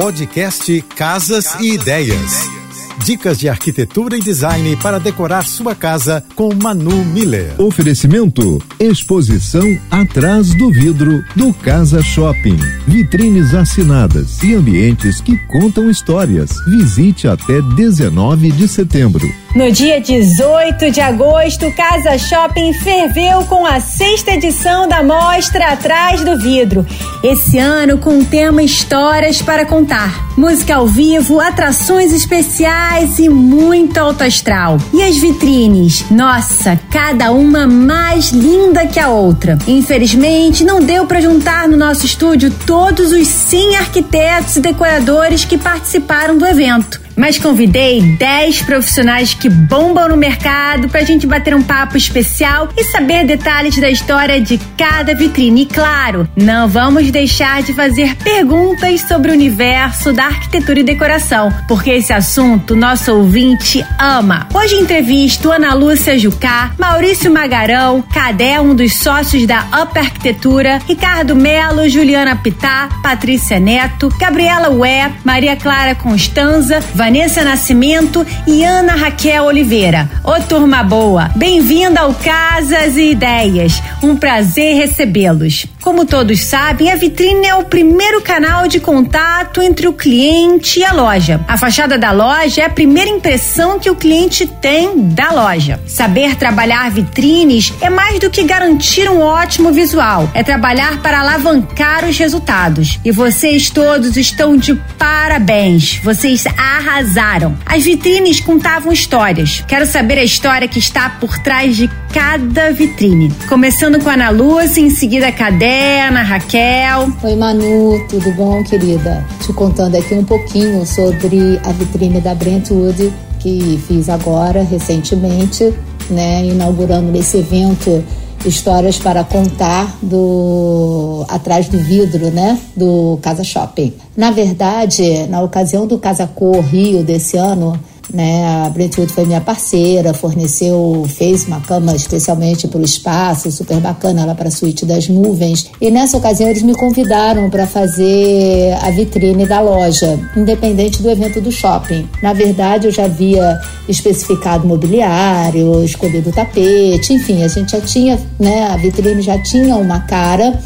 Podcast Casas e Ideias. Dicas de arquitetura e design para decorar sua casa com Manu Miller. Oferecimento: exposição atrás do vidro do Casa Shopping. Vitrines assinadas e ambientes que contam histórias. Visite até 19 de setembro. No dia 18 de agosto, Casa Shopping ferveu com a sexta edição da mostra Atrás do Vidro. Esse ano com o tema Histórias para Contar. Música ao vivo, atrações especiais e muito alto astral. E as vitrines? Nossa, cada uma mais linda que a outra. Infelizmente, não deu para juntar no nosso estúdio todos os 100 arquitetos e decoradores que participaram do evento mas convidei 10 profissionais que bombam no mercado para a gente bater um papo especial e saber detalhes da história de cada vitrine. E claro, não vamos deixar de fazer perguntas sobre o universo da arquitetura e decoração, porque esse assunto nosso ouvinte ama. Hoje entrevisto Ana Lúcia Jucá, Maurício Magarão, Cadé, um dos sócios da Up Arquitetura, Ricardo Melo, Juliana Pitá, Patrícia Neto, Gabriela Ué, Maria Clara Constanza, Vanessa Nascimento e Ana Raquel Oliveira. Ô turma boa, bem-vinda ao Casas e Ideias. Um prazer recebê-los. Como todos sabem, a vitrine é o primeiro canal de contato entre o cliente e a loja. A fachada da loja é a primeira impressão que o cliente tem da loja. Saber trabalhar vitrines é mais do que garantir um ótimo visual, é trabalhar para alavancar os resultados. E vocês todos estão de parabéns. Vocês arrasaram. As vitrines contavam histórias. Quero saber a história que está por trás de cada vitrine. Começando com a Ana Lúcia, em seguida a Cadê, Ana Raquel. Oi Manu, tudo bom, querida? Te contando aqui um pouquinho sobre a vitrine da Brentwood que fiz agora recentemente, né, inaugurando nesse evento histórias para contar do atrás do vidro, né, do Casa Shopping. Na verdade, na ocasião do Casa Cor Rio desse ano, né? A Brentwood foi minha parceira, forneceu, fez uma cama especialmente para o espaço, super bacana lá para a suíte das nuvens. E nessa ocasião eles me convidaram para fazer a vitrine da loja, independente do evento do shopping. Na verdade, eu já havia especificado mobiliário, escolhido tapete, enfim, a gente já tinha, né? A vitrine já tinha uma cara.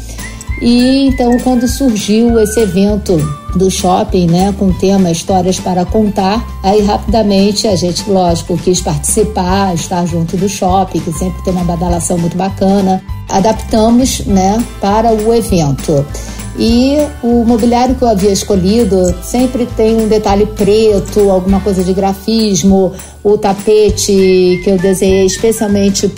E então, quando surgiu esse evento do shopping, né, com o tema Histórias para Contar. Aí rapidamente a gente, lógico, quis participar, estar junto do shopping, que sempre tem uma badalação muito bacana. Adaptamos, né, para o evento. E o mobiliário que eu havia escolhido sempre tem um detalhe preto, alguma coisa de grafismo, o tapete que eu desenhei especialmente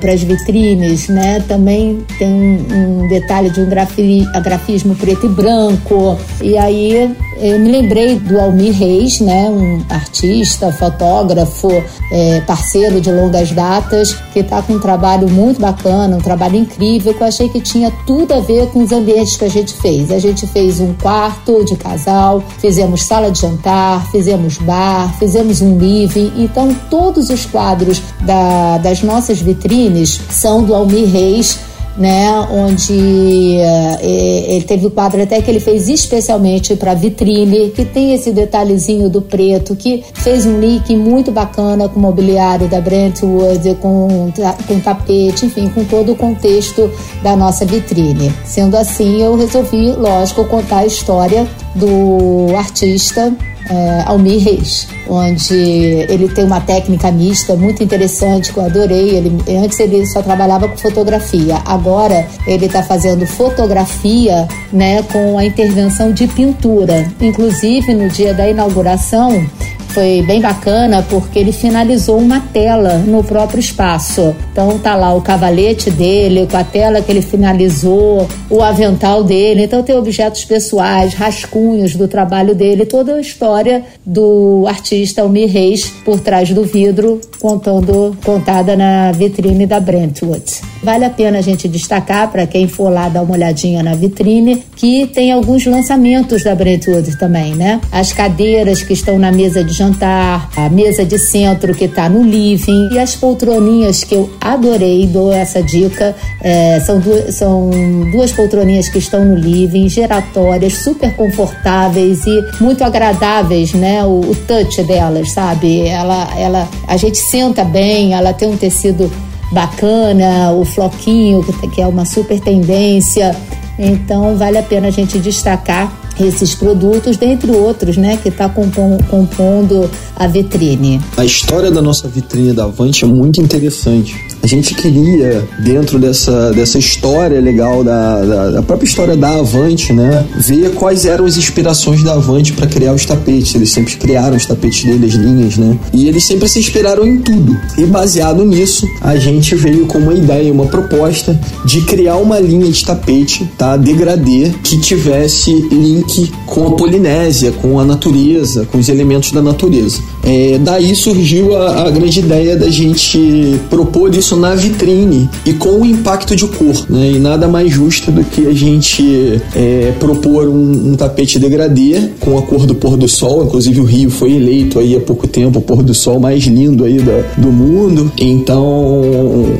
para as vitrines, né? Também tem um, detalhe de um grafi, grafismo preto e branco. E aí eu me lembrei do Almir Reis, né? Um artista, fotógrafo, é, parceiro de longas datas, que está com um trabalho muito bacana, um trabalho incrível, que eu achei que tinha tudo a ver com os ambientes que a gente fez. A gente fez um quarto de casal, fizemos sala de jantar, fizemos bar, fizemos um living então, todos os quadros da, das nossas vitrines são do Almir Reis, né, onde uh, ele teve o quadro até que ele fez especialmente para vitrine, que tem esse detalhezinho do preto, que fez um link muito bacana com o mobiliário da Brentwood, com, com tapete, enfim, com todo o contexto da nossa vitrine. Sendo assim, eu resolvi, lógico, contar a história do artista é, Almir Reis, onde ele tem uma técnica mista muito interessante que eu adorei. Ele, antes ele só trabalhava com fotografia, agora ele está fazendo fotografia né, com a intervenção de pintura. Inclusive, no dia da inauguração, foi bem bacana porque ele finalizou uma tela no próprio espaço. Então tá lá o cavalete dele, com a tela que ele finalizou, o avental dele. Então tem objetos pessoais, rascunhos do trabalho dele, toda a história do artista Almir Reis por trás do vidro, contando contada na vitrine da Brentwood. vale a pena a gente destacar para quem for lá dar uma olhadinha na vitrine que tem alguns lançamentos da Brentwood também, né? As cadeiras que estão na mesa de jantar, a mesa de centro que está no living e as poltroninhas que eu adorei, dou essa dica. É, são, duas, são duas poltroninhas que estão no living, giratórias, super confortáveis e muito agradáveis, né? O, o touch delas, sabe? Ela, ela, a gente senta bem, ela tem um tecido bacana, o floquinho, que é uma super tendência. Então, vale a pena a gente destacar esses produtos, dentre outros, né, que está compondo a vitrine. A história da nossa vitrine da Avante é muito interessante. A gente queria, dentro dessa, dessa história legal, da, da, da própria história da Avante, né, ver quais eram as inspirações da Avante para criar os tapetes. Eles sempre criaram os tapetes deles, linhas, né, e eles sempre se inspiraram em tudo. E baseado nisso, a gente veio com uma ideia, uma proposta de criar uma linha de tapete, tá, degradê, que tivesse link com a Polinésia, com a natureza, com os elementos da natureza. É, daí surgiu a, a, grande ideia da gente propor isso na vitrine e com o impacto de cor, né? E nada mais justo do que a gente é, propor um, um, tapete degradê com a cor do pôr do sol. Inclusive o Rio foi eleito aí há pouco tempo o pôr do sol mais lindo aí da, do mundo. Então,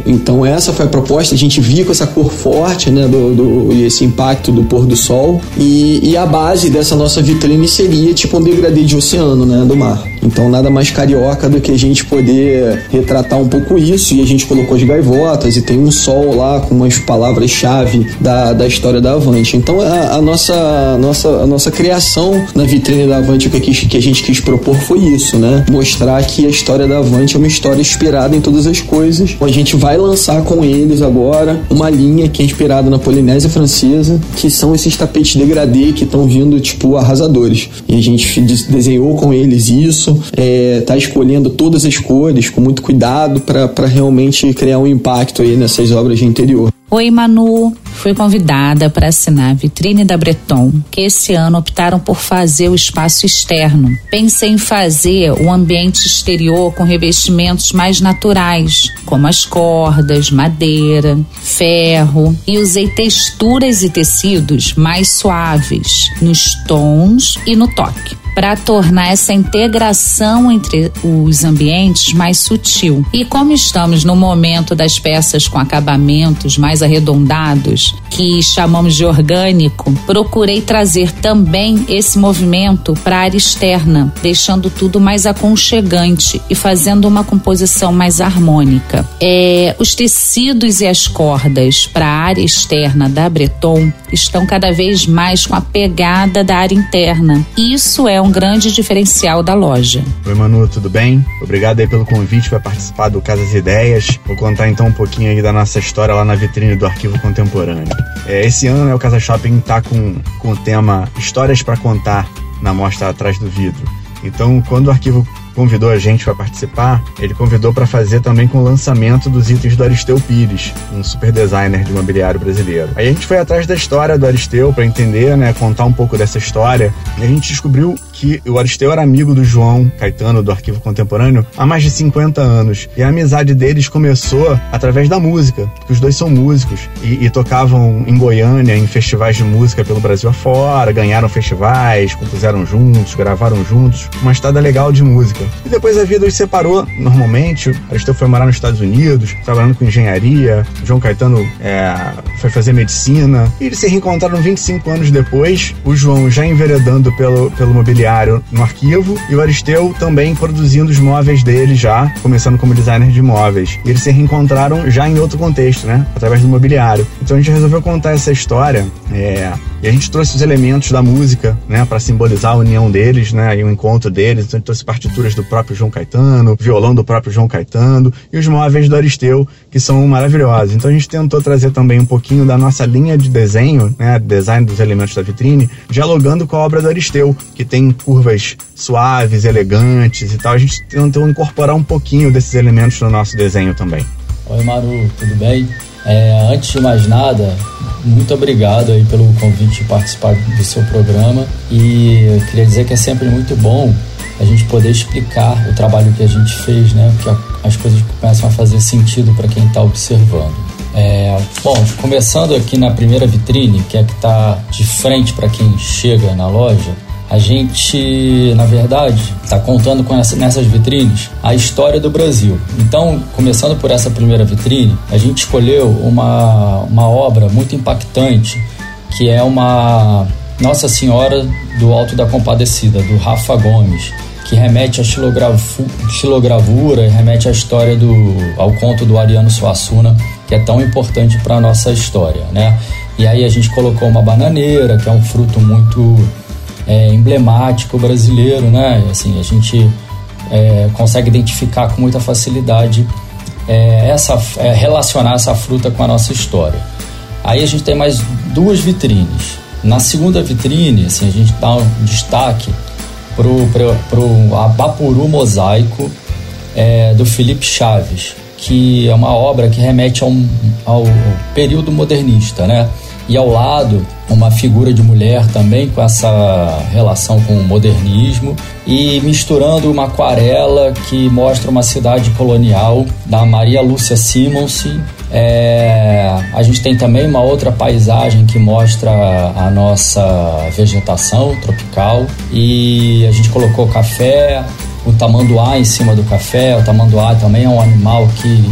então essa foi a proposta. A gente via com essa cor forte, né? Do, do e esse impacto do pôr do sol e, e a base dessa nossa vitrine seria tipo um degradê de oceano, né, do mar. Então nada mais carioca do que a gente poder retratar um pouco isso e a gente colocou as gaivotas e tem um sol lá com umas palavras-chave da, da história da Avante. Então a, a, nossa, a nossa, a nossa criação na vitrine da Avante, o que, que a gente quis propor foi isso, né? Mostrar que a história da Avante é uma história inspirada em todas as coisas. A gente vai lançar com eles agora uma linha que é inspirada na Polinésia Francesa, que são esses tapetes degradê que estão vindo, tipo, arrasadores. E a gente desenhou com eles isso, é, tá escolhendo todas as cores com muito cuidado para realmente criar um impacto aí nessas obras de interior. Oi, Manu. Fui convidada para assinar a vitrine da Breton, que esse ano optaram por fazer o espaço externo. Pensei em fazer o ambiente exterior com revestimentos mais naturais, como as cordas, madeira, ferro, e usei texturas e tecidos mais suaves nos tons e no toque para tornar essa integração entre os ambientes mais sutil. E como estamos no momento das peças com acabamentos mais arredondados, que chamamos de orgânico, procurei trazer também esse movimento para a área externa, deixando tudo mais aconchegante e fazendo uma composição mais harmônica. É, os tecidos e as cordas para a área externa da Breton estão cada vez mais com a pegada da área interna. Isso é um grande diferencial da loja. Oi, Manu, tudo bem? Obrigado aí pelo convite para participar do Casas Ideias. Vou contar então um pouquinho aí da nossa história lá na vitrine do Arquivo Contemporâneo. É, esse ano né, o Casa Shopping está com, com o tema Histórias para Contar na mostra atrás do vidro. Então, quando o arquivo convidou a gente para participar, ele convidou para fazer também com o lançamento dos itens do Aristeu Pires, um super designer de mobiliário brasileiro. Aí a gente foi atrás da história do Aristeu para entender, né, contar um pouco dessa história, e a gente descobriu que o Aristeu era amigo do João Caetano do Arquivo Contemporâneo há mais de 50 anos. E a amizade deles começou através da música, porque os dois são músicos e, e tocavam em Goiânia em festivais de música pelo Brasil afora, ganharam festivais, compuseram juntos, gravaram juntos, uma estada legal de música. E depois a vida os separou normalmente. Aristeu foi morar nos Estados Unidos, trabalhando com engenharia. João Caetano é, foi fazer medicina. E eles se reencontraram 25 anos depois. O João já enveredando pelo, pelo mobiliário no arquivo e o Aristeu também produzindo os móveis dele já, começando como designer de móveis. E eles se reencontraram já em outro contexto, né? Através do mobiliário. Então a gente resolveu contar essa história. É, e a gente trouxe os elementos da música, né? Para simbolizar a união deles, né? E o encontro deles. Então a gente trouxe partituras do próprio João Caetano, violão do próprio João Caetano e os móveis do Aristeu, que são maravilhosos. Então a gente tentou trazer também um pouquinho da nossa linha de desenho, né, design dos elementos da vitrine, dialogando com a obra do Aristeu, que tem curvas suaves, elegantes e tal. A gente tentou incorporar um pouquinho desses elementos no nosso desenho também. Oi Maru, tudo bem? É, antes de mais nada, muito obrigado aí pelo convite de participar do seu programa e queria dizer que é sempre muito bom a gente poder explicar o trabalho que a gente fez, né? Que as coisas começam a fazer sentido para quem está observando. É, bom, começando aqui na primeira vitrine, que é que está de frente para quem chega na loja, a gente, na verdade, está contando com essa, nessas vitrines a história do Brasil. Então, começando por essa primeira vitrine, a gente escolheu uma, uma obra muito impactante, que é uma Nossa Senhora do Alto da Compadecida, do Rafa Gomes, que remete à xilogravura, remete à história do ao conto do Ariano Suassuna, que é tão importante para a nossa história, né? E aí a gente colocou uma bananeira, que é um fruto muito é, emblemático brasileiro, né? Assim, a gente é, consegue identificar com muita facilidade é, essa, é, relacionar essa fruta com a nossa história. Aí a gente tem mais duas vitrines. Na segunda vitrine, assim, a gente dá um destaque pro, pro, pro Abapuru Mosaico é, do Felipe Chaves, que é uma obra que remete ao, ao período modernista, né? E ao lado uma figura de mulher também com essa relação com o modernismo e misturando uma aquarela que mostra uma cidade colonial da Maria Lúcia Simons. É, a gente tem também uma outra paisagem que mostra a nossa vegetação tropical e a gente colocou café, o tamanduá em cima do café. O tamanduá também é um animal que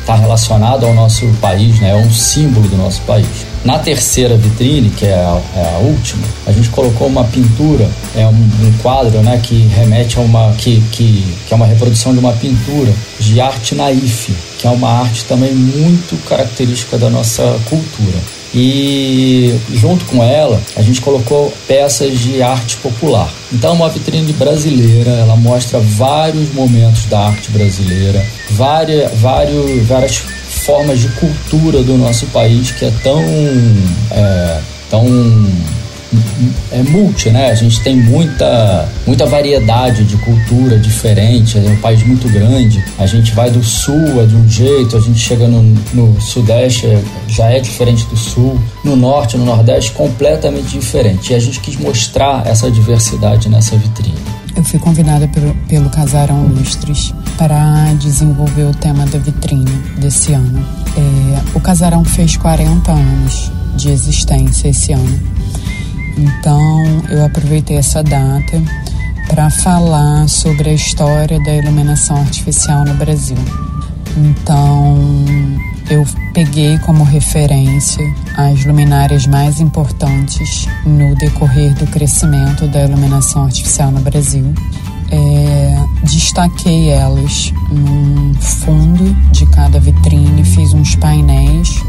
está relacionado ao nosso país, né? é um símbolo do nosso país. Na terceira vitrine, que é a, é a última, a gente colocou uma pintura, é um, um, quadro né, que remete a uma. Que, que, que é uma reprodução de uma pintura de arte naif, que é uma arte também muito característica da nossa cultura. E junto com ela, a gente colocou peças de arte popular. Então, uma vitrine brasileira, ela mostra vários momentos da arte brasileira, várias, vários, várias formas de cultura do nosso país que é tão, é, tão é multi, né? A gente tem muita, muita variedade de cultura diferente, é um país muito grande. A gente vai do sul é de um jeito, a gente chega no, no sudeste é, já é diferente do sul, no norte, no nordeste completamente diferente. E a gente quis mostrar essa diversidade nessa vitrine. Eu fui convidada pelo, pelo Casarão Lustres para desenvolver o tema da vitrine desse ano. É, o Casarão fez 40 anos de existência esse ano então eu aproveitei essa data para falar sobre a história da iluminação artificial no Brasil. Então eu peguei como referência as luminárias mais importantes no decorrer do crescimento da iluminação artificial no Brasil. É, destaquei elas num fundo de cada vitrine, fiz uns painéis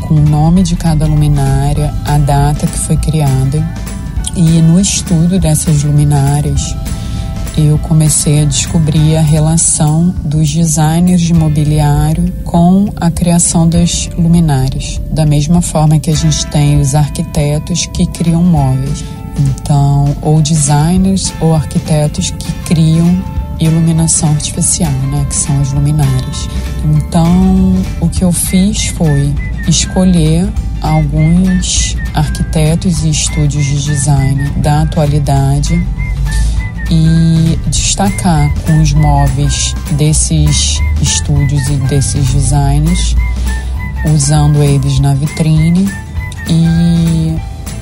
com o nome de cada luminária, a data que foi criada. E no estudo dessas luminárias, eu comecei a descobrir a relação dos designers de mobiliário com a criação das luminárias, da mesma forma que a gente tem os arquitetos que criam móveis. Então, ou designers ou arquitetos que criam iluminação artificial, né, que são as luminárias. Então, o que eu fiz foi escolher alguns arquitetos e estúdios de design da atualidade e destacar com os móveis desses estúdios e desses designers, usando eles na vitrine e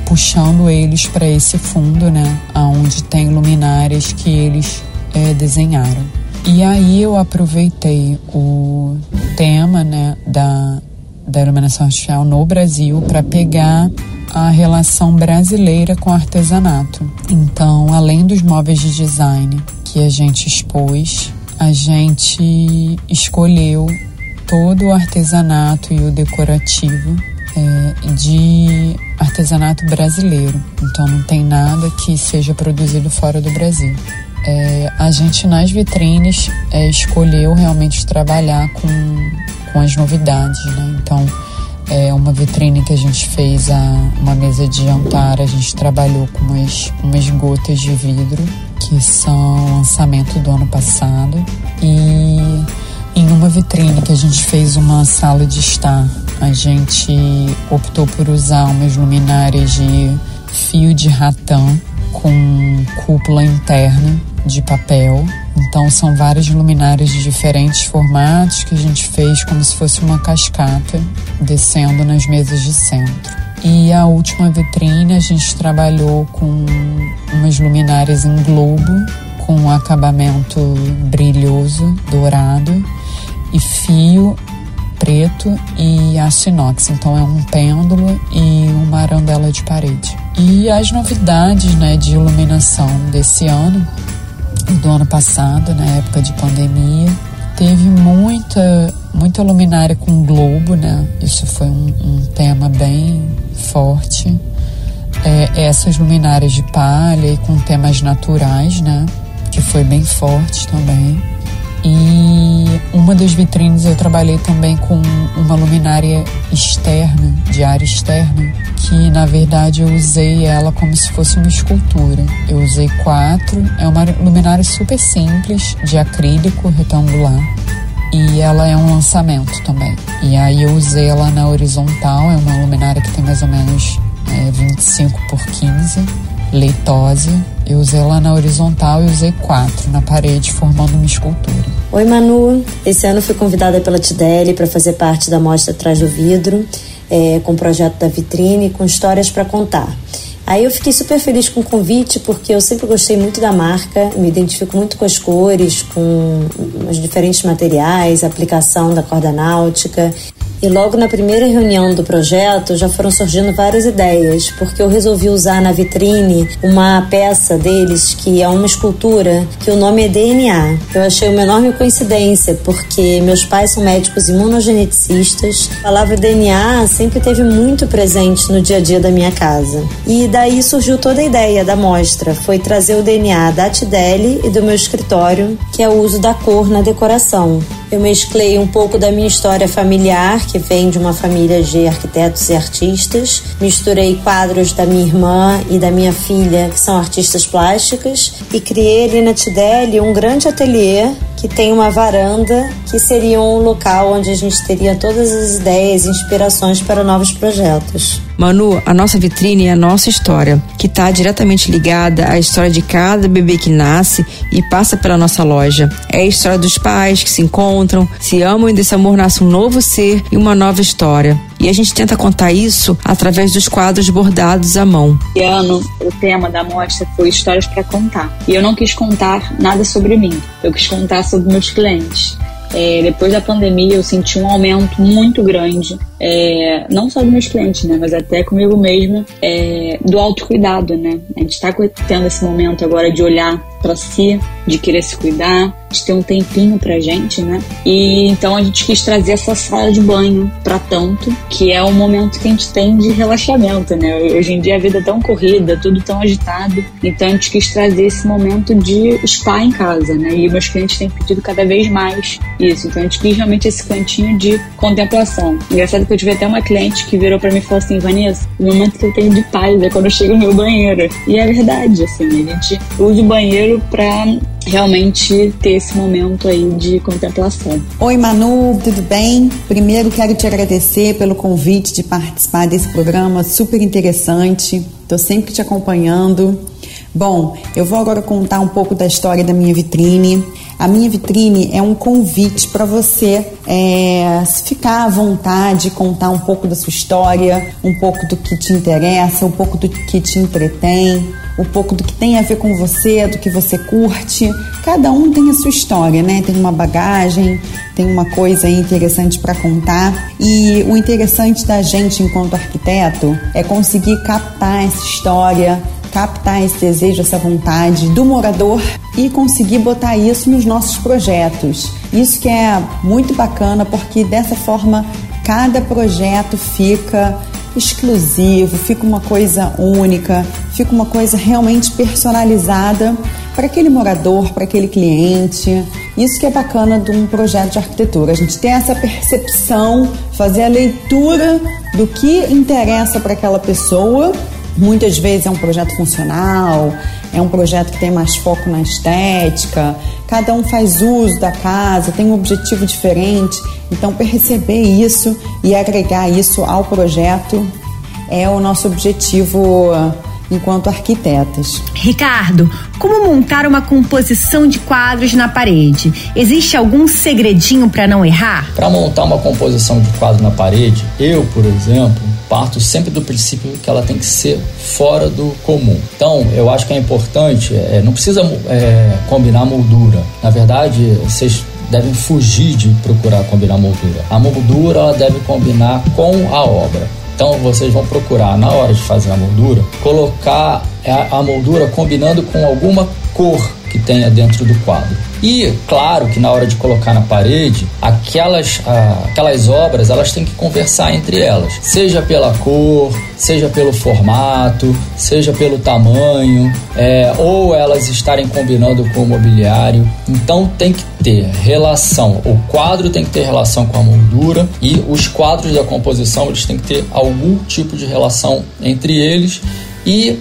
puxando eles para esse fundo, né, aonde tem luminárias que eles é, desenharam. E aí eu aproveitei o tema, né, da da iluminação artificial no Brasil para pegar a relação brasileira com o artesanato. Então, além dos móveis de design que a gente expôs, a gente escolheu todo o artesanato e o decorativo é, de artesanato brasileiro. Então, não tem nada que seja produzido fora do Brasil. É, a gente nas vitrines é, escolheu realmente trabalhar com com as novidades, né? Então, é uma vitrine que a gente fez, a, uma mesa de jantar, a gente trabalhou com umas, umas gotas de vidro, que são lançamento do ano passado. E em uma vitrine que a gente fez uma sala de estar, a gente optou por usar umas luminárias de fio de ratão com cúpula interna de papel. Então são várias luminárias de diferentes formatos que a gente fez como se fosse uma cascata descendo nas mesas de centro. E a última vitrine a gente trabalhou com umas luminárias em globo com um acabamento brilhoso, dourado e fio preto e aço inox. Então é um pêndulo e uma arandela de parede. E as novidades né, de iluminação desse ano do ano passado, na época de pandemia, teve muita, muita luminária com globo, né? Isso foi um, um tema bem forte. É, essas luminárias de palha e com temas naturais, né? Que foi bem forte também. E uma das vitrines eu trabalhei também com uma luminária externa, de área externa, que na verdade eu usei ela como se fosse uma escultura. Eu usei quatro, é uma luminária super simples, de acrílico retangular. E ela é um lançamento também. E aí eu usei ela na horizontal, é uma luminária que tem mais ou menos é, 25 por 15 leitose. Eu usei ela na horizontal e usei quatro na parede, formando uma escultura. Oi, Manu. Esse ano fui convidada pela Tideli para fazer parte da mostra Atrás do Vidro, é, com o projeto da vitrine, com histórias para contar. Aí eu fiquei super feliz com o convite, porque eu sempre gostei muito da marca, me identifico muito com as cores, com os diferentes materiais, a aplicação da corda náutica. E logo na primeira reunião do projeto já foram surgindo várias ideias, porque eu resolvi usar na vitrine uma peça deles que é uma escultura que o nome é DNA. Eu achei uma enorme coincidência, porque meus pais são médicos imunogeneticistas. A palavra DNA sempre teve muito presente no dia a dia da minha casa. E daí surgiu toda a ideia da mostra, foi trazer o DNA da Tideli e do meu escritório, que é o uso da cor na decoração. Eu mesclei um pouco da minha história familiar, que vem de uma família de arquitetos e artistas. Misturei quadros da minha irmã e da minha filha, que são artistas plásticas, e criei ali na Tideli um grande ateliê que tem uma varanda que seria um local onde a gente teria todas as ideias e inspirações para novos projetos. Manu, a nossa vitrine é a nossa história, que está diretamente ligada à história de cada bebê que nasce e passa pela nossa loja. É a história dos pais que se encontram, se amam e desse amor nasce um novo ser e uma nova história. E a gente tenta contar isso através dos quadros bordados à mão. Esse ano, o tema da mostra foi Histórias para Contar. E eu não quis contar nada sobre mim, eu quis contar sobre meus clientes. É, depois da pandemia, eu senti um aumento muito grande, é, não só dos meus clientes, né, mas até comigo mesma, é, do autocuidado, né? A gente está tendo esse momento agora de olhar para si, de querer se cuidar, de ter um tempinho pra gente, né? E então a gente quis trazer essa sala de banho para tanto, que é o momento que a gente tem de relaxamento, né? Hoje em dia a vida é tão corrida, tudo tão agitado, então a gente quis trazer esse momento de spa em casa, né? E meus clientes têm pedido cada vez mais isso, então a gente quis realmente esse cantinho de contemplação. Engraçado que eu tive até uma cliente que virou para mim e falou assim, Vanessa, o momento que eu tenho de paz é quando eu chego no meu banheiro. E é verdade, assim, a gente usa o banheiro para realmente ter esse momento aí de contemplação. Oi Manu, tudo bem? Primeiro quero te agradecer pelo convite de participar desse programa super interessante. Estou sempre te acompanhando. Bom, eu vou agora contar um pouco da história da minha vitrine. A minha vitrine é um convite para você é, ficar à vontade, contar um pouco da sua história, um pouco do que te interessa, um pouco do que te entretém, um pouco do que tem a ver com você, do que você curte. Cada um tem a sua história, né? Tem uma bagagem, tem uma coisa interessante para contar. E o interessante da gente enquanto arquiteto é conseguir captar essa história, captar esse desejo, essa vontade do morador e conseguir botar isso nos nossos projetos. Isso que é muito bacana porque dessa forma cada projeto fica exclusivo, fica uma coisa única, fica uma coisa realmente personalizada para aquele morador, para aquele cliente. Isso que é bacana de um projeto de arquitetura. A gente tem essa percepção, fazer a leitura do que interessa para aquela pessoa. Muitas vezes é um projeto funcional, é um projeto que tem mais foco na estética, cada um faz uso da casa, tem um objetivo diferente. Então, perceber isso e agregar isso ao projeto é o nosso objetivo enquanto arquitetas. Ricardo, como montar uma composição de quadros na parede? Existe algum segredinho para não errar? Para montar uma composição de quadro na parede, eu, por exemplo, parto sempre do princípio que ela tem que ser fora do comum. Então, eu acho que é importante, é, não precisa é, combinar moldura. Na verdade, vocês devem fugir de procurar combinar moldura. A moldura ela deve combinar com a obra. Então vocês vão procurar na hora de fazer a moldura colocar a moldura combinando com alguma cor que tenha dentro do quadro. E claro que na hora de colocar na parede, aquelas, ah, aquelas obras elas têm que conversar entre elas, seja pela cor, seja pelo formato, seja pelo tamanho, é, ou elas estarem combinando com o mobiliário. Então tem que ter relação, o quadro tem que ter relação com a moldura e os quadros da composição eles têm que ter algum tipo de relação entre eles e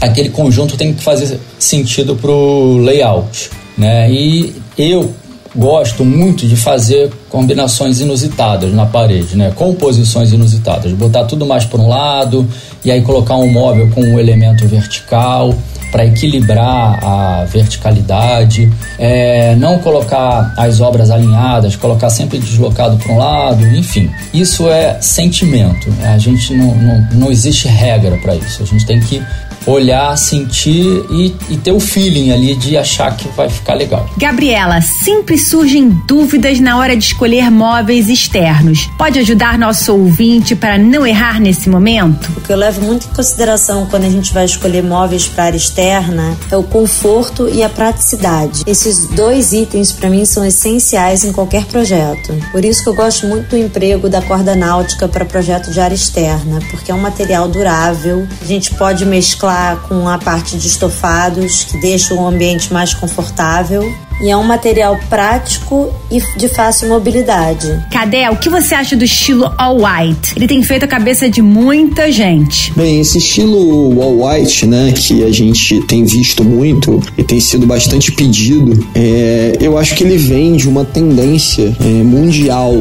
aquele conjunto tem que fazer sentido para o layout. Né? E eu gosto muito de fazer combinações inusitadas na parede, né? composições inusitadas, botar tudo mais para um lado e aí colocar um móvel com um elemento vertical para equilibrar a verticalidade, é, não colocar as obras alinhadas, colocar sempre deslocado para um lado, enfim. Isso é sentimento. Né? A gente não, não, não existe regra para isso. A gente tem que olhar, sentir e, e, ter o feeling ali de achar que vai ficar legal. Gabriela, sempre surgem dúvidas na hora de escolher móveis externos. Pode ajudar nosso ouvinte para não errar nesse momento? O que eu levo muito em consideração quando a gente vai escolher móveis para área externa é o conforto e a praticidade. Esses dois itens para mim são essenciais em qualquer projeto. Por isso que eu gosto muito do emprego da corda náutica para projeto de área externa, porque é um material durável. A gente pode mesclar com a parte de estofados, que deixa o ambiente mais confortável e é um material prático e de fácil mobilidade. Cadê? O que você acha do estilo all white? Ele tem feito a cabeça de muita gente. Bem, esse estilo all white, né, que a gente tem visto muito e tem sido bastante pedido, é, eu acho que ele vem de uma tendência é, mundial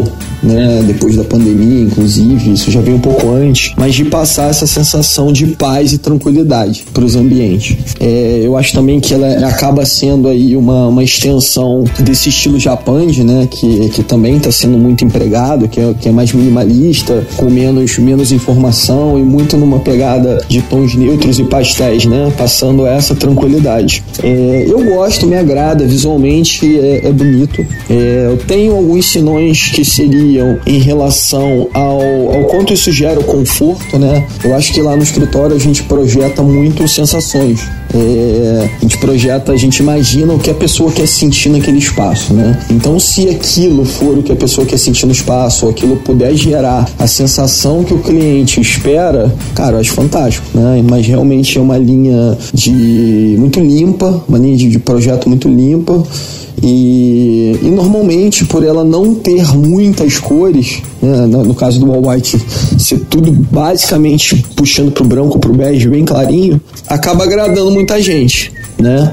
né, depois da pandemia, inclusive, isso já veio um pouco antes, mas de passar essa sensação de paz e tranquilidade para os ambientes. É, eu acho também que ela acaba sendo aí uma, uma extensão desse estilo Japande, né, que, que também está sendo muito empregado, que é, que é mais minimalista, com menos, menos informação e muito numa pegada de tons neutros e pastéis, né, passando essa tranquilidade. É, eu gosto, me agrada, visualmente é, é bonito. É, eu tenho alguns sinões que em relação ao, ao quanto isso gera o conforto, né? Eu acho que lá no escritório a gente projeta muito sensações. É, a gente projeta, a gente imagina o que a pessoa quer sentir naquele espaço, né? Então, se aquilo for o que a pessoa quer sentir no espaço, ou aquilo puder gerar a sensação que o cliente espera, cara, eu acho fantástico, né? Mas realmente é uma linha de muito limpa, uma linha de, de projeto muito limpa e, e, normalmente, por ela não ter muitas cores, né, no caso do All White ser tudo basicamente puxando pro branco, pro bege, bem clarinho, acaba agradando muita gente, né?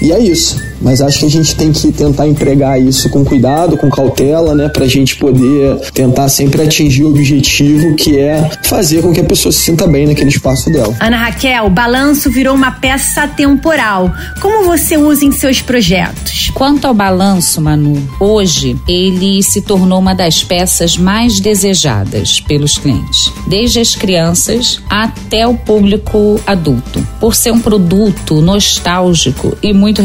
E é isso. Mas acho que a gente tem que tentar empregar isso com cuidado, com cautela, né? Pra gente poder tentar sempre atingir o objetivo que é fazer com que a pessoa se sinta bem naquele espaço dela. Ana Raquel, o balanço virou uma peça temporal. Como você usa em seus projetos? Quanto ao balanço, Manu, hoje ele se tornou uma das peças mais desejadas pelos clientes, desde as crianças até o público adulto, por ser um produto nostálgico e muito muito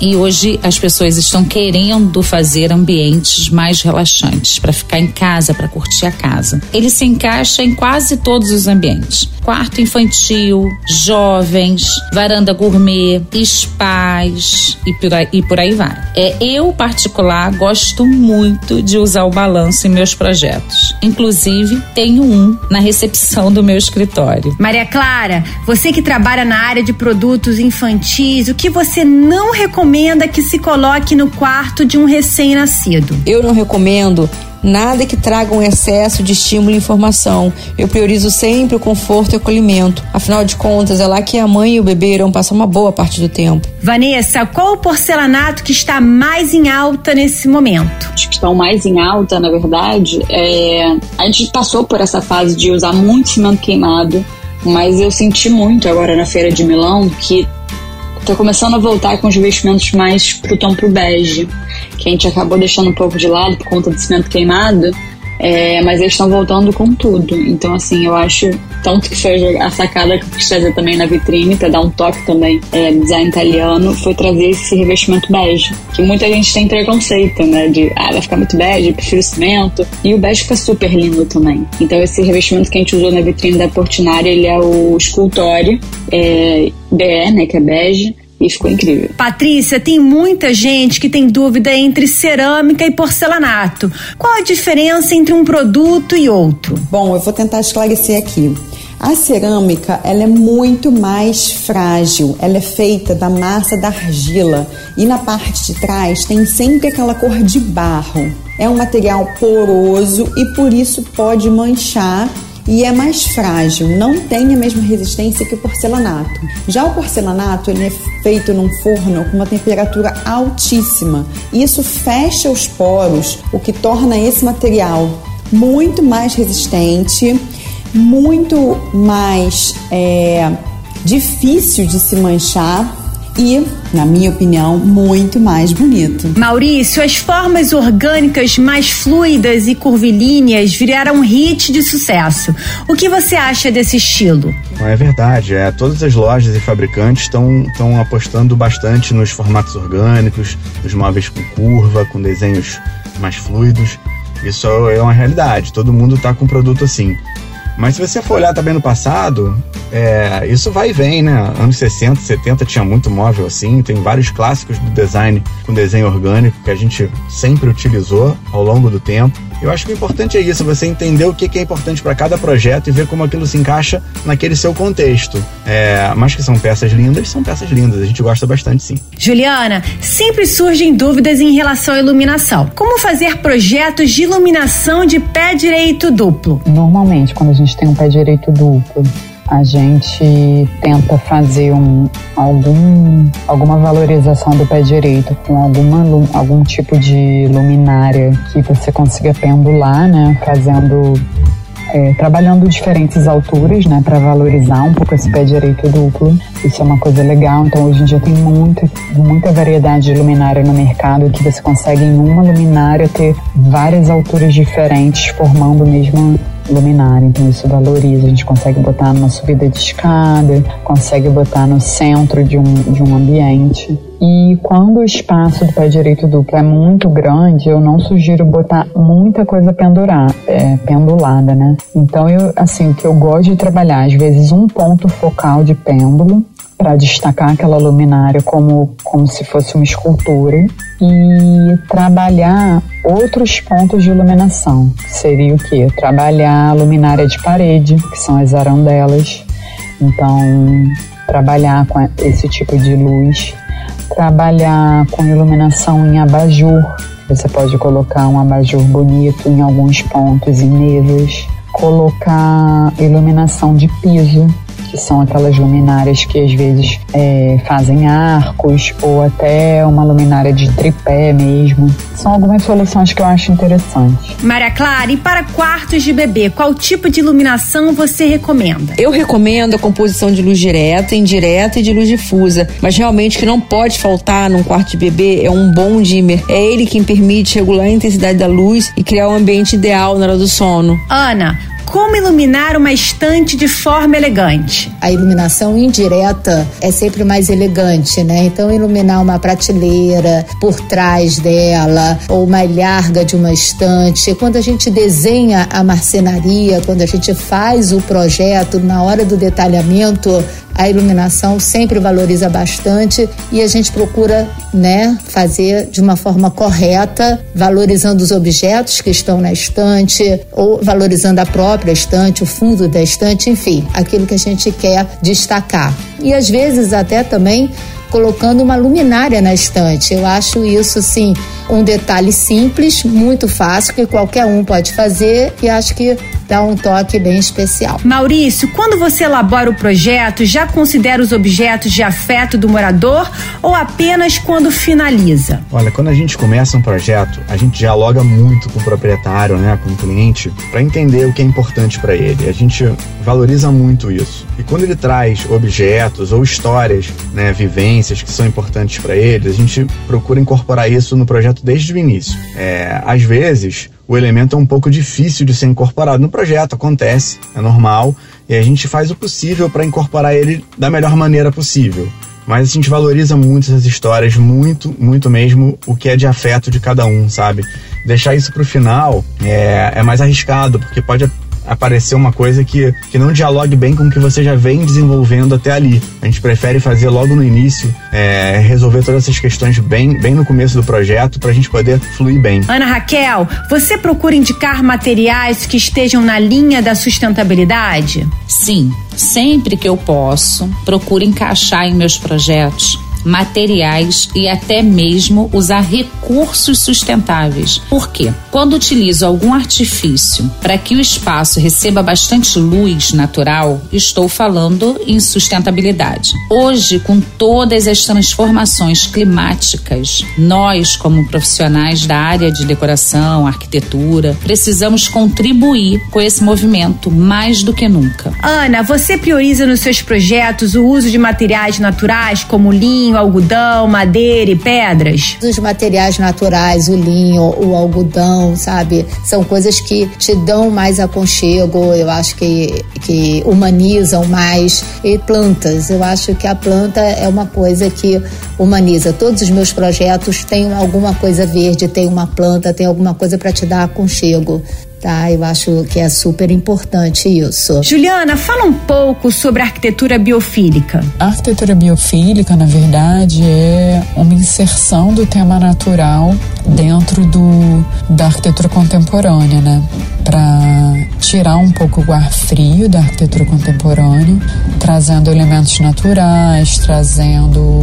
E hoje as pessoas estão querendo fazer ambientes mais relaxantes para ficar em casa, para curtir a casa. Ele se encaixa em quase todos os ambientes: quarto infantil, jovens, varanda gourmet, spas e por aí, e por aí vai. É, eu, particular, gosto muito de usar o balanço em meus projetos. Inclusive, tenho um na recepção do meu escritório. Maria Clara, você que trabalha na área de produtos infantis, o que você não recomenda que se coloque no quarto de um recém-nascido? Eu não recomendo Nada que traga um excesso de estímulo e informação. Eu priorizo sempre o conforto e o acolhimento. Afinal de contas, é lá que a mãe e o bebê irão passar uma boa parte do tempo. Vanessa, qual o porcelanato que está mais em alta nesse momento? Os que estão mais em alta, na verdade, é... a gente passou por essa fase de usar muito cimento queimado mas eu senti muito agora na feira de Milão que tá começando a voltar com os vestimentos mais pro tom pro bege, que a gente acabou deixando um pouco de lado por conta do cimento queimado. É, mas eles estão voltando com tudo. Então, assim, eu acho tanto que foi a sacada que eu quis trazer também na vitrine para dar um toque também é, design italiano foi trazer esse revestimento bege que muita gente tem preconceito né de ah vai ficar muito bege prefiro cimento e o bege fica super lindo também então esse revestimento que a gente usou na vitrine da Portinari ele é o Scultori é, BE né que é bege e ficou incrível. Patrícia, tem muita gente que tem dúvida entre cerâmica e porcelanato. Qual a diferença entre um produto e outro? Bom, eu vou tentar esclarecer aqui. A cerâmica ela é muito mais frágil, ela é feita da massa da argila e na parte de trás tem sempre aquela cor de barro. É um material poroso e por isso pode manchar e é mais frágil, não tem a mesma resistência que o porcelanato. Já o porcelanato ele é feito num forno com uma temperatura altíssima. Isso fecha os poros, o que torna esse material muito mais resistente, muito mais é, difícil de se manchar e, na minha opinião, muito mais bonito. Maurício, as formas orgânicas mais fluidas e curvilíneas viraram um hit de sucesso. O que você acha desse estilo? É verdade, é. Todas as lojas e fabricantes estão apostando bastante nos formatos orgânicos, nos móveis com curva, com desenhos mais fluidos. Isso é uma realidade, todo mundo está com produto assim. Mas se você for olhar também no passado, é, isso vai e vem, né? Anos 60, 70 tinha muito móvel assim, tem vários clássicos do design com desenho orgânico que a gente sempre utilizou ao longo do tempo. Eu acho que o importante é isso, você entender o que é importante para cada projeto e ver como aquilo se encaixa naquele seu contexto. É, mas que são peças lindas, são peças lindas, a gente gosta bastante sim. Juliana, sempre surgem dúvidas em relação à iluminação. Como fazer projetos de iluminação de pé direito duplo? Normalmente, quando a gente tem um pé direito duplo, a gente tenta fazer um, algum, alguma valorização do pé direito com alguma, algum tipo de luminária que você consiga pendular, né? Fazendo é, trabalhando diferentes alturas, né, para valorizar um pouco esse pé direito duplo. Isso é uma coisa legal. Então, hoje em dia tem muito, muita variedade de luminária no mercado que você consegue em uma luminária ter várias alturas diferentes formando mesmo luminária, então isso valoriza. A gente consegue botar numa subida de escada, consegue botar no centro de um, de um ambiente. E quando o espaço do pé direito duplo é muito grande, eu não sugiro botar muita coisa pendurar, é, pendulada, né? Então, eu, assim, o que eu gosto de trabalhar, às vezes, um ponto focal de pêndulo, para destacar aquela luminária como, como se fosse uma escultura e trabalhar outros pontos de iluminação. Seria o que? Trabalhar a luminária de parede, que são as arandelas. Então, trabalhar com esse tipo de luz. Trabalhar com iluminação em abajur. Você pode colocar um abajur bonito em alguns pontos, em mesas. Colocar iluminação de piso que são aquelas luminárias que às vezes é, fazem arcos ou até uma luminária de tripé mesmo. São algumas soluções que eu acho interessantes. Maria Clara, e para quartos de bebê, qual tipo de iluminação você recomenda? Eu recomendo a composição de luz direta, indireta e de luz difusa, mas realmente o que não pode faltar num quarto de bebê é um bom dimmer. É ele quem permite regular a intensidade da luz e criar um ambiente ideal na hora do sono. Ana, como iluminar uma estante de forma elegante? A iluminação indireta é sempre mais elegante, né? Então, iluminar uma prateleira por trás dela ou uma larga de uma estante. Quando a gente desenha a marcenaria, quando a gente faz o projeto, na hora do detalhamento, a iluminação sempre valoriza bastante e a gente procura, né, fazer de uma forma correta, valorizando os objetos que estão na estante ou valorizando a própria estante, o fundo da estante, enfim, aquilo que a gente quer destacar. E às vezes até também colocando uma luminária na estante. Eu acho isso, sim, um detalhe simples, muito fácil, que qualquer um pode fazer e acho que dá um toque bem especial. Maurício, quando você elabora o projeto, já considera os objetos de afeto do morador ou apenas quando finaliza? Olha, quando a gente começa um projeto, a gente dialoga muito com o proprietário, né, com o cliente, para entender o que é importante para ele. A gente valoriza muito isso. E quando ele traz objetos ou histórias, né, vivências que são importantes para ele, a gente procura incorporar isso no projeto desde o início. É, às vezes, o elemento é um pouco difícil de ser incorporado no projeto, acontece, é normal, e a gente faz o possível para incorporar ele da melhor maneira possível. Mas a gente valoriza muito essas histórias, muito, muito mesmo o que é de afeto de cada um, sabe? Deixar isso pro final é, é mais arriscado, porque pode aparecer uma coisa que, que não dialogue bem com o que você já vem desenvolvendo até ali. A gente prefere fazer logo no início, é, resolver todas essas questões bem, bem no começo do projeto para a gente poder fluir bem. Ana Raquel, você procura indicar materiais que estejam na linha da sustentabilidade? Sim, sempre que eu posso, procuro encaixar em meus projetos materiais e até mesmo usar recursos sustentáveis. Por quê? Quando utilizo algum artifício para que o espaço receba bastante luz natural, estou falando em sustentabilidade. Hoje, com todas as transformações climáticas, nós, como profissionais da área de decoração, arquitetura, precisamos contribuir com esse movimento mais do que nunca. Ana, você prioriza nos seus projetos o uso de materiais naturais como linho, algodão, madeira e pedras? Os materiais naturais, o linho, o algodão, sabe? São coisas que te dão mais aconchego, eu acho que, que humanizam mais. E plantas, eu acho que a planta é uma coisa que humaniza. Todos os meus projetos têm alguma coisa verde, tem uma planta, tem alguma coisa para te dar aconchego tá? Eu acho que é super importante isso. Juliana, fala um pouco sobre a arquitetura biofílica. A arquitetura biofílica, na verdade, é uma inserção do tema natural dentro do, da arquitetura contemporânea, né? Para tirar um pouco o ar frio da arquitetura contemporânea, trazendo elementos naturais, trazendo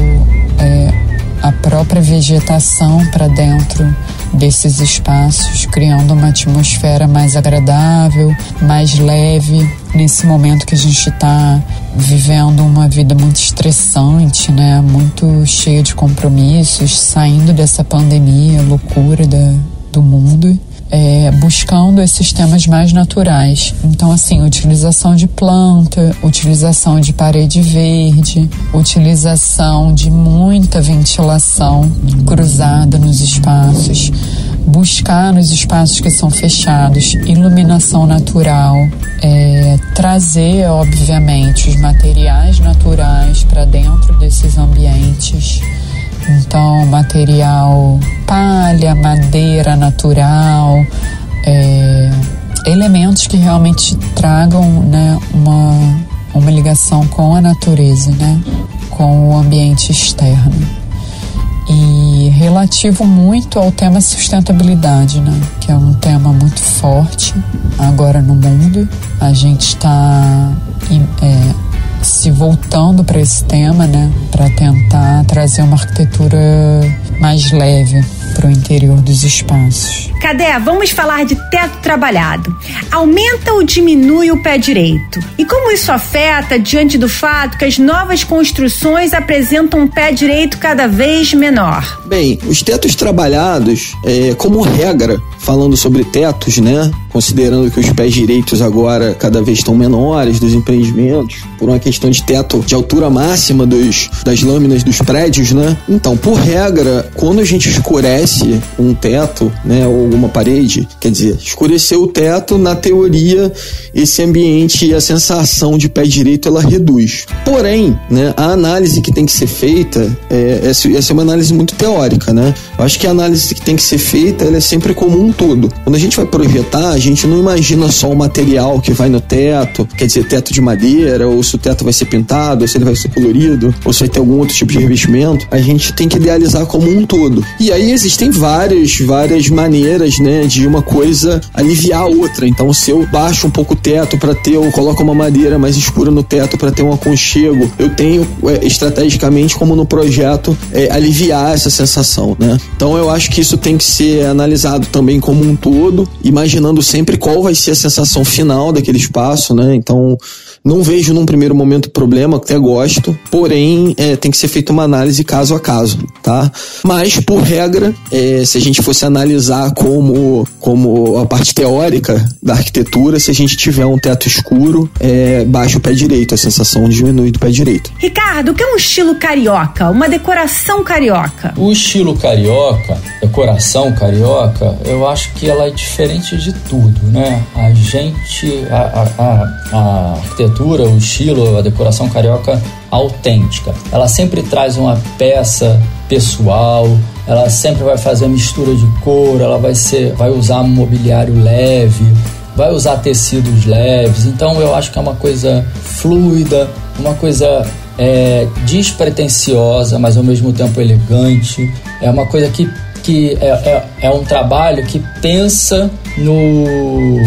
é, a própria vegetação para dentro desses espaços, criando uma atmosfera mais agradável, mais leve. Nesse momento que a gente está vivendo uma vida muito estressante, né? Muito cheia de compromissos, saindo dessa pandemia, loucura da, do mundo é, buscando esses temas mais naturais. Então, assim, utilização de planta, utilização de parede verde, utilização de muita ventilação cruzada nos espaços, buscar nos espaços que são fechados iluminação natural, é, trazer, obviamente, os materiais naturais para dentro desses ambientes então, material palha, madeira natural, é, elementos que realmente tragam né, uma, uma ligação com a natureza, né, com o ambiente externo. E relativo muito ao tema sustentabilidade, né, que é um tema muito forte agora no mundo. A gente está é, se voltando para esse tema, né, para tentar trazer uma arquitetura mais leve para o interior dos espaços. Cadê? Vamos falar de teto trabalhado. Aumenta ou diminui o pé direito? E como isso afeta diante do fato que as novas construções apresentam um pé direito cada vez menor? Bem, os tetos trabalhados, é, como regra, falando sobre tetos, né? Considerando que os pés direitos agora cada vez estão menores dos empreendimentos, por uma questão de teto de altura máxima dos, das lâminas dos prédios, né? Então, por regra, quando a gente escurece um teto, né, ou alguma parede, quer dizer, escurecer o teto, na teoria, esse ambiente e a sensação de pé direito ela reduz. Porém, né, a análise que tem que ser feita, é, essa, é uma análise muito teórica, né? Eu acho que a análise que tem que ser feita, ela é sempre comum todo. Quando a gente vai projetar, gente não imagina só o material que vai no teto, quer dizer, teto de madeira, ou se o teto vai ser pintado, ou se ele vai ser colorido, ou se vai ter algum outro tipo de revestimento. A gente tem que idealizar como um todo. E aí existem várias, várias maneiras, né, de uma coisa aliviar a outra. Então, se eu baixo um pouco o teto para ter, ou coloco uma madeira mais escura no teto para ter um aconchego, eu tenho é, estrategicamente, como no projeto, é, aliviar essa sensação, né? Então, eu acho que isso tem que ser analisado também como um todo, imaginando sempre sempre qual vai ser a sensação final daquele espaço, né? Então, não vejo num primeiro momento problema, até gosto, porém é, tem que ser feita uma análise caso a caso, tá? Mas, por regra, é, se a gente fosse analisar como, como a parte teórica da arquitetura, se a gente tiver um teto escuro, é, baixa o pé direito, a sensação diminui do pé direito. Ricardo, o que é um estilo carioca? Uma decoração carioca? O estilo carioca, decoração carioca, eu acho que ela é diferente de tudo, né? A gente, a, a, a, a arquitetura arquitetura, o estilo, a decoração carioca autêntica. Ela sempre traz uma peça pessoal, ela sempre vai fazer mistura de cor, ela vai ser, vai usar mobiliário leve, vai usar tecidos leves. Então eu acho que é uma coisa fluida, uma coisa é, despretensiosa, mas ao mesmo tempo elegante. É uma coisa que, que é, é, é um trabalho que pensa no,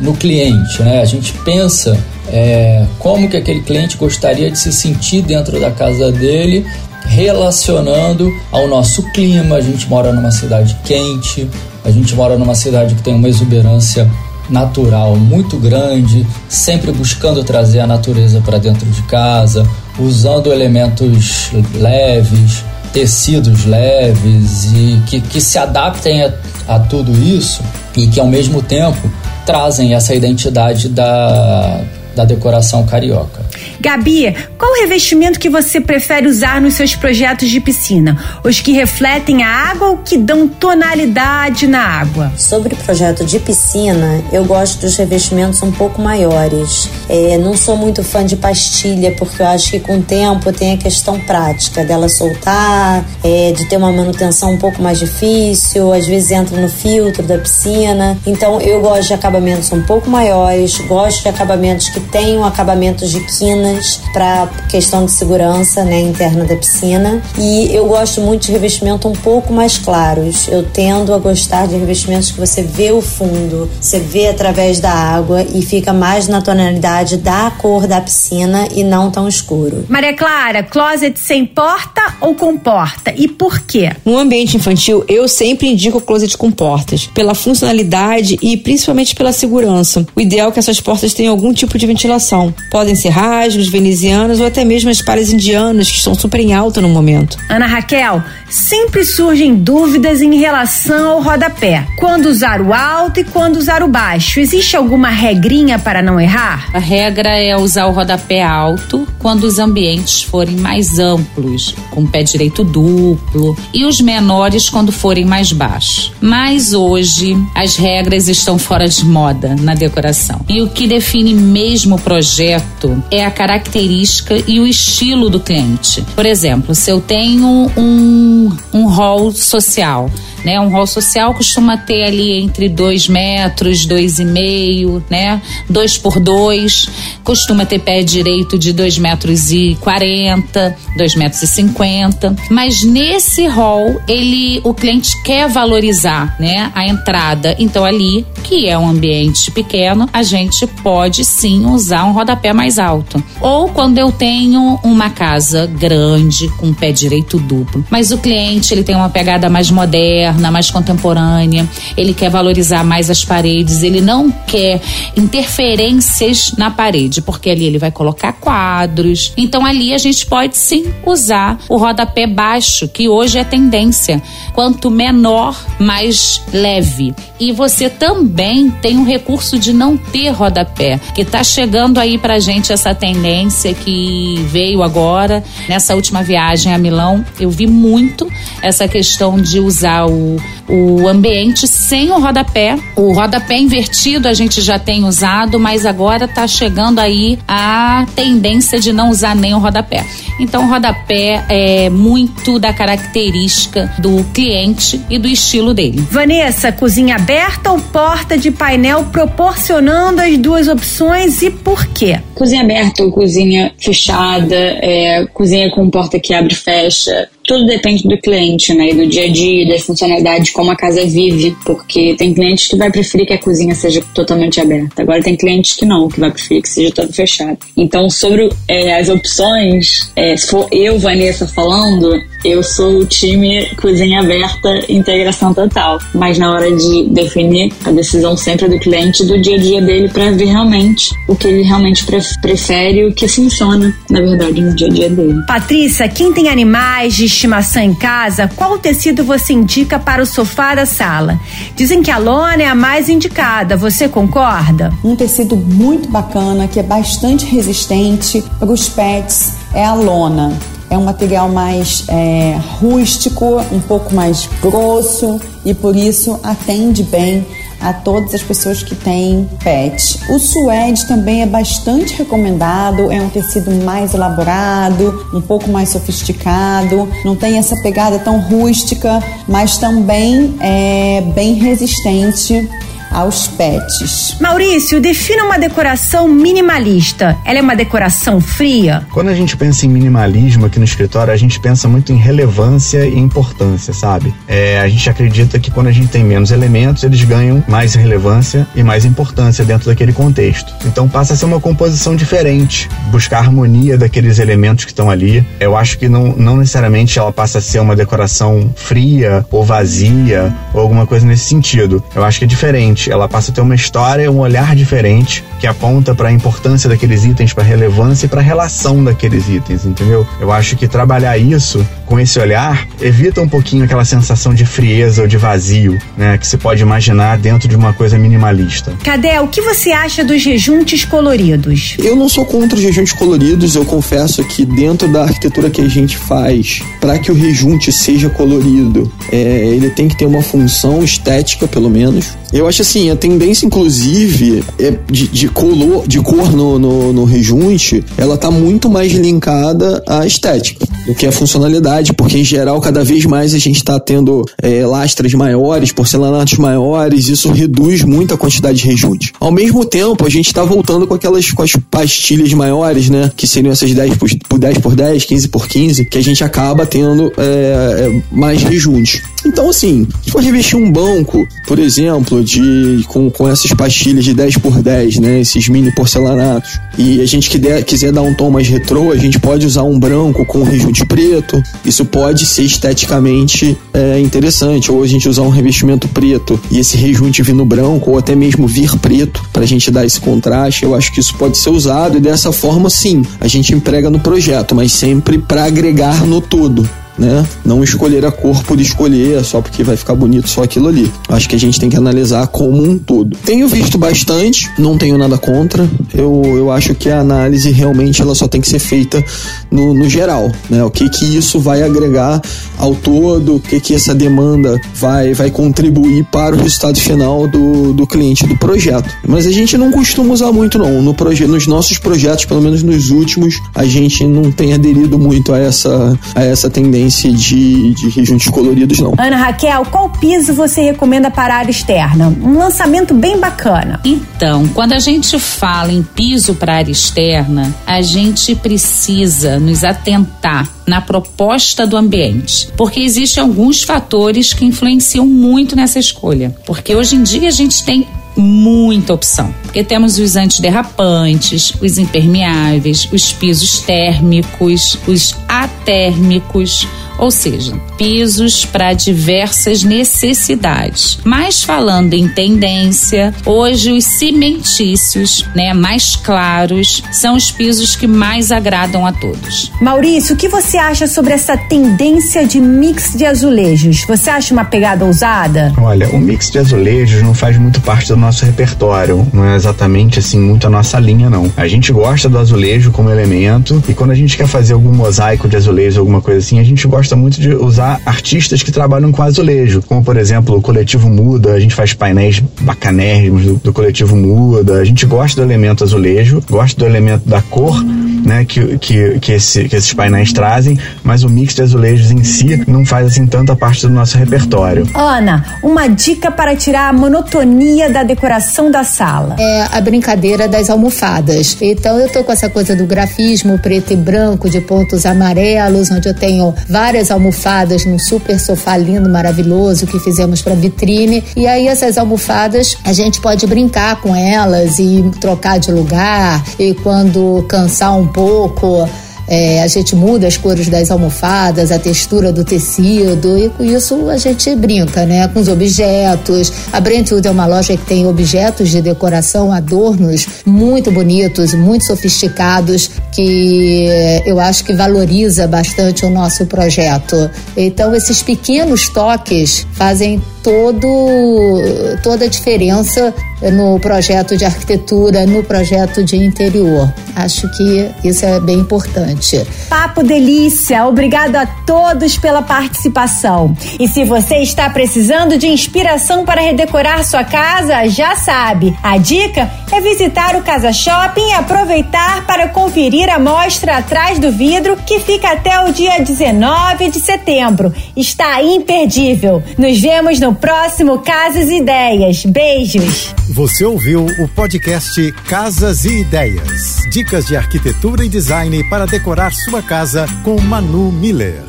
no cliente, né? A gente pensa é, como que aquele cliente gostaria de se sentir dentro da casa dele, relacionando ao nosso clima. A gente mora numa cidade quente, a gente mora numa cidade que tem uma exuberância natural muito grande, sempre buscando trazer a natureza para dentro de casa, usando elementos leves, tecidos leves e que, que se adaptem a, a tudo isso e que ao mesmo tempo trazem essa identidade da, da decoração carioca. Gabi, qual o revestimento que você prefere usar nos seus projetos de piscina? Os que refletem a água ou que dão tonalidade na água? Sobre projeto de piscina, eu gosto dos revestimentos um pouco maiores. É, não sou muito fã de pastilha, porque eu acho que com o tempo tem a questão prática dela soltar, é, de ter uma manutenção um pouco mais difícil, às vezes entra no filtro da piscina. Então eu gosto de acabamentos um pouco maiores, gosto de acabamentos que tenham acabamentos de quinas para questão de segurança né, interna da piscina. E eu gosto muito de revestimento um pouco mais claros. Eu tendo a gostar de revestimentos que você vê o fundo, você vê através da água e fica mais na tonalidade da cor da piscina e não tão escuro. Maria Clara, closet sem porta ou com porta? E por quê? No ambiente infantil, eu sempre indico closet com portas, pela funcionalidade e principalmente pela segurança. O ideal é que essas portas tenham algum tipo de ventilação. Podem ser rasgos, venezianos ou até mesmo as palhas indianas, que estão super em alta no momento. Ana Raquel, sempre surgem dúvidas em relação ao rodapé. Quando usar o alto e quando usar o baixo? Existe alguma regrinha para não errar? A regra é usar o rodapé alto quando os ambientes forem mais amplos, com pé direito duplo, e os menores quando forem mais baixos. Mas hoje as regras estão fora de moda na decoração. E o que define mesmo o projeto é a característica e o estilo do cliente. Por exemplo, se eu tenho um, um hall social, né? Um hall social costuma ter ali entre dois metros, dois e meio, né? Dois por dois, costuma ter pé direito de dois metros e quarenta, dois metros e cinquenta. Mas nesse hall, ele, o cliente quer valorizar, né? A entrada. Então ali, que é um ambiente pequeno, a gente pode sim usar um rodapé mais alto. Ou quando eu tenho uma casa grande com pé direito duplo, mas o cliente ele tem uma pegada mais moderna, mais contemporânea, ele quer valorizar mais as paredes, ele não quer interferências na parede, porque ali ele vai colocar quadros. Então ali a gente pode sim usar o rodapé baixo, que hoje é tendência. Quanto menor, mais leve. E você também tem o recurso de não ter rodapé, que está chegando aí pra gente essa tendência que veio agora nessa última viagem a Milão. Eu vi muito essa questão de usar o, o ambiente sem o rodapé. O rodapé invertido a gente já tem usado, mas agora está chegando aí a tendência de não usar nem o rodapé. Então, o rodapé é muito da característica do cliente e do estilo dele. Vanessa, cozinha aberta ou porta de painel proporcionando as duas opções e por quê? Cozinha aberta ou cozinha fechada, é, cozinha com porta que abre e fecha. Tudo depende do cliente, né? E do dia a dia, da funcionalidade, como a casa vive. Porque tem clientes que vai preferir que a cozinha seja totalmente aberta. Agora tem clientes que não, que vai preferir que seja todo fechado. Então, sobre é, as opções, é, se for eu, Vanessa, falando, eu sou o time cozinha aberta, integração total. Mas na hora de definir, a decisão sempre é do cliente, do dia a dia dele, para ver realmente o que ele realmente prefere, o que funciona, na verdade, no dia a dia dele. Patrícia, quem tem animais de estimação em casa, qual tecido você indica para o sofá da sala? Dizem que a lona é a mais indicada, você concorda? Um tecido muito bacana, que é bastante resistente para os pets, é a lona. É um material mais é, rústico, um pouco mais grosso e por isso atende bem a todas as pessoas que têm pet. O suede também é bastante recomendado, é um tecido mais elaborado, um pouco mais sofisticado, não tem essa pegada tão rústica, mas também é bem resistente aos pets. Maurício, defina uma decoração minimalista. Ela é uma decoração fria? Quando a gente pensa em minimalismo aqui no escritório, a gente pensa muito em relevância e importância, sabe? É, a gente acredita que quando a gente tem menos elementos, eles ganham mais relevância e mais importância dentro daquele contexto. Então passa a ser uma composição diferente, buscar a harmonia daqueles elementos que estão ali. Eu acho que não, não necessariamente ela passa a ser uma decoração fria ou vazia ou alguma coisa nesse sentido. Eu acho que é diferente diferente, ela passa a ter uma história, um olhar diferente que aponta para a importância daqueles itens, para a relevância e para a relação daqueles itens, entendeu? Eu acho que trabalhar isso com esse olhar evita um pouquinho aquela sensação de frieza ou de vazio, né, que se pode imaginar dentro de uma coisa minimalista. Cadê? O que você acha dos rejuntes coloridos? Eu não sou contra os rejuntes coloridos, eu confesso que dentro da arquitetura que a gente faz, para que o rejunte seja colorido, é, ele tem que ter uma função estética, pelo menos. Eu acho assim, a tendência, inclusive, é de, de, color, de cor no, no, no rejunte, ela tá muito mais linkada à estética do que à funcionalidade, porque em geral, cada vez mais a gente está tendo é, lastras maiores, porcelanatos maiores, isso reduz muito a quantidade de rejunte. Ao mesmo tempo, a gente está voltando com aquelas com as pastilhas maiores, né? Que seriam essas 10 por, por 10 por 10, 15 por 15, que a gente acaba tendo é, é, mais rejunte. Então, assim, se for revestir um banco, por exemplo, de com, com essas pastilhas de 10 por 10, né? Esses mini porcelanatos, e a gente quiser, quiser dar um tom mais retrô, a gente pode usar um branco com rejunte preto. Isso pode ser esteticamente é, interessante. Ou a gente usar um revestimento preto e esse rejunte vir no branco, ou até mesmo vir preto, para a gente dar esse contraste. Eu acho que isso pode ser usado, e dessa forma, sim, a gente emprega no projeto, mas sempre para agregar no todo né? Não escolher a cor por escolher só porque vai ficar bonito só aquilo ali. Acho que a gente tem que analisar como um todo. Tenho visto bastante, não tenho nada contra. Eu, eu acho que a análise realmente ela só tem que ser feita no, no geral, né? O que que isso vai agregar ao todo, o que que essa demanda vai, vai contribuir para o resultado final do, do cliente do projeto. Mas a gente não costuma usar muito não. No proje nos nossos projetos, pelo menos nos últimos, a gente não tem aderido muito a essa, a essa tendência de, de rejuntos coloridos, não. Ana Raquel, qual piso você recomenda para a área externa? Um lançamento bem bacana. Então, quando a gente fala em piso para área externa, a gente precisa nos atentar na proposta do ambiente, porque existem alguns fatores que influenciam muito nessa escolha. Porque hoje em dia a gente tem muita opção. Porque temos os antiderrapantes, os impermeáveis, os pisos térmicos, os atérmicos, ou seja, pisos para diversas necessidades. Mas falando em tendência, hoje os cimentícios, né, mais claros, são os pisos que mais agradam a todos. Maurício, o que você acha sobre essa tendência de mix de azulejos? Você acha uma pegada ousada? Olha, o mix de azulejos não faz muito parte do nosso repertório, não é exatamente assim muito a nossa linha não. A gente gosta do azulejo como elemento e quando a gente quer fazer algum mosaico de azulejo, alguma coisa assim, a gente gosta muito de usar artistas que trabalham com azulejo, como por exemplo o Coletivo Muda, a gente faz painéis bacanérrimos do, do Coletivo Muda, a gente gosta do elemento azulejo, gosta do elemento da cor, né, que, que, que, esse, que esses painéis trazem, mas o mix de azulejos em si não faz assim tanta parte do nosso repertório. Ana, uma dica para tirar a monotonia da decoração da sala. É a brincadeira das almofadas. Então eu tô com essa coisa do grafismo preto e branco de pontos amarelos, onde eu tenho várias almofadas num super sofá lindo, maravilhoso que fizemos para vitrine. E aí essas almofadas a gente pode brincar com elas e trocar de lugar e quando cansar um pouco é, a gente muda as cores das almofadas, a textura do tecido e com isso a gente brinca, né? Com os objetos. A Brentwood é uma loja que tem objetos de decoração, adornos muito bonitos, muito sofisticados, que eu acho que valoriza bastante o nosso projeto. Então esses pequenos toques fazem todo, toda a diferença no projeto de arquitetura, no projeto de interior. Acho que isso é bem importante. Papo delícia! Obrigado a todos pela participação. E se você está precisando de inspiração para redecorar sua casa, já sabe, a dica é visitar o Casa Shopping e aproveitar para conferir a mostra atrás do vidro que fica até o dia 19 de setembro. Está imperdível. Nos vemos no próximo Casas e Ideias. Beijos! Você ouviu o podcast Casas e Ideias. Dicas de arquitetura e design para decorar sua casa com Manu Miller.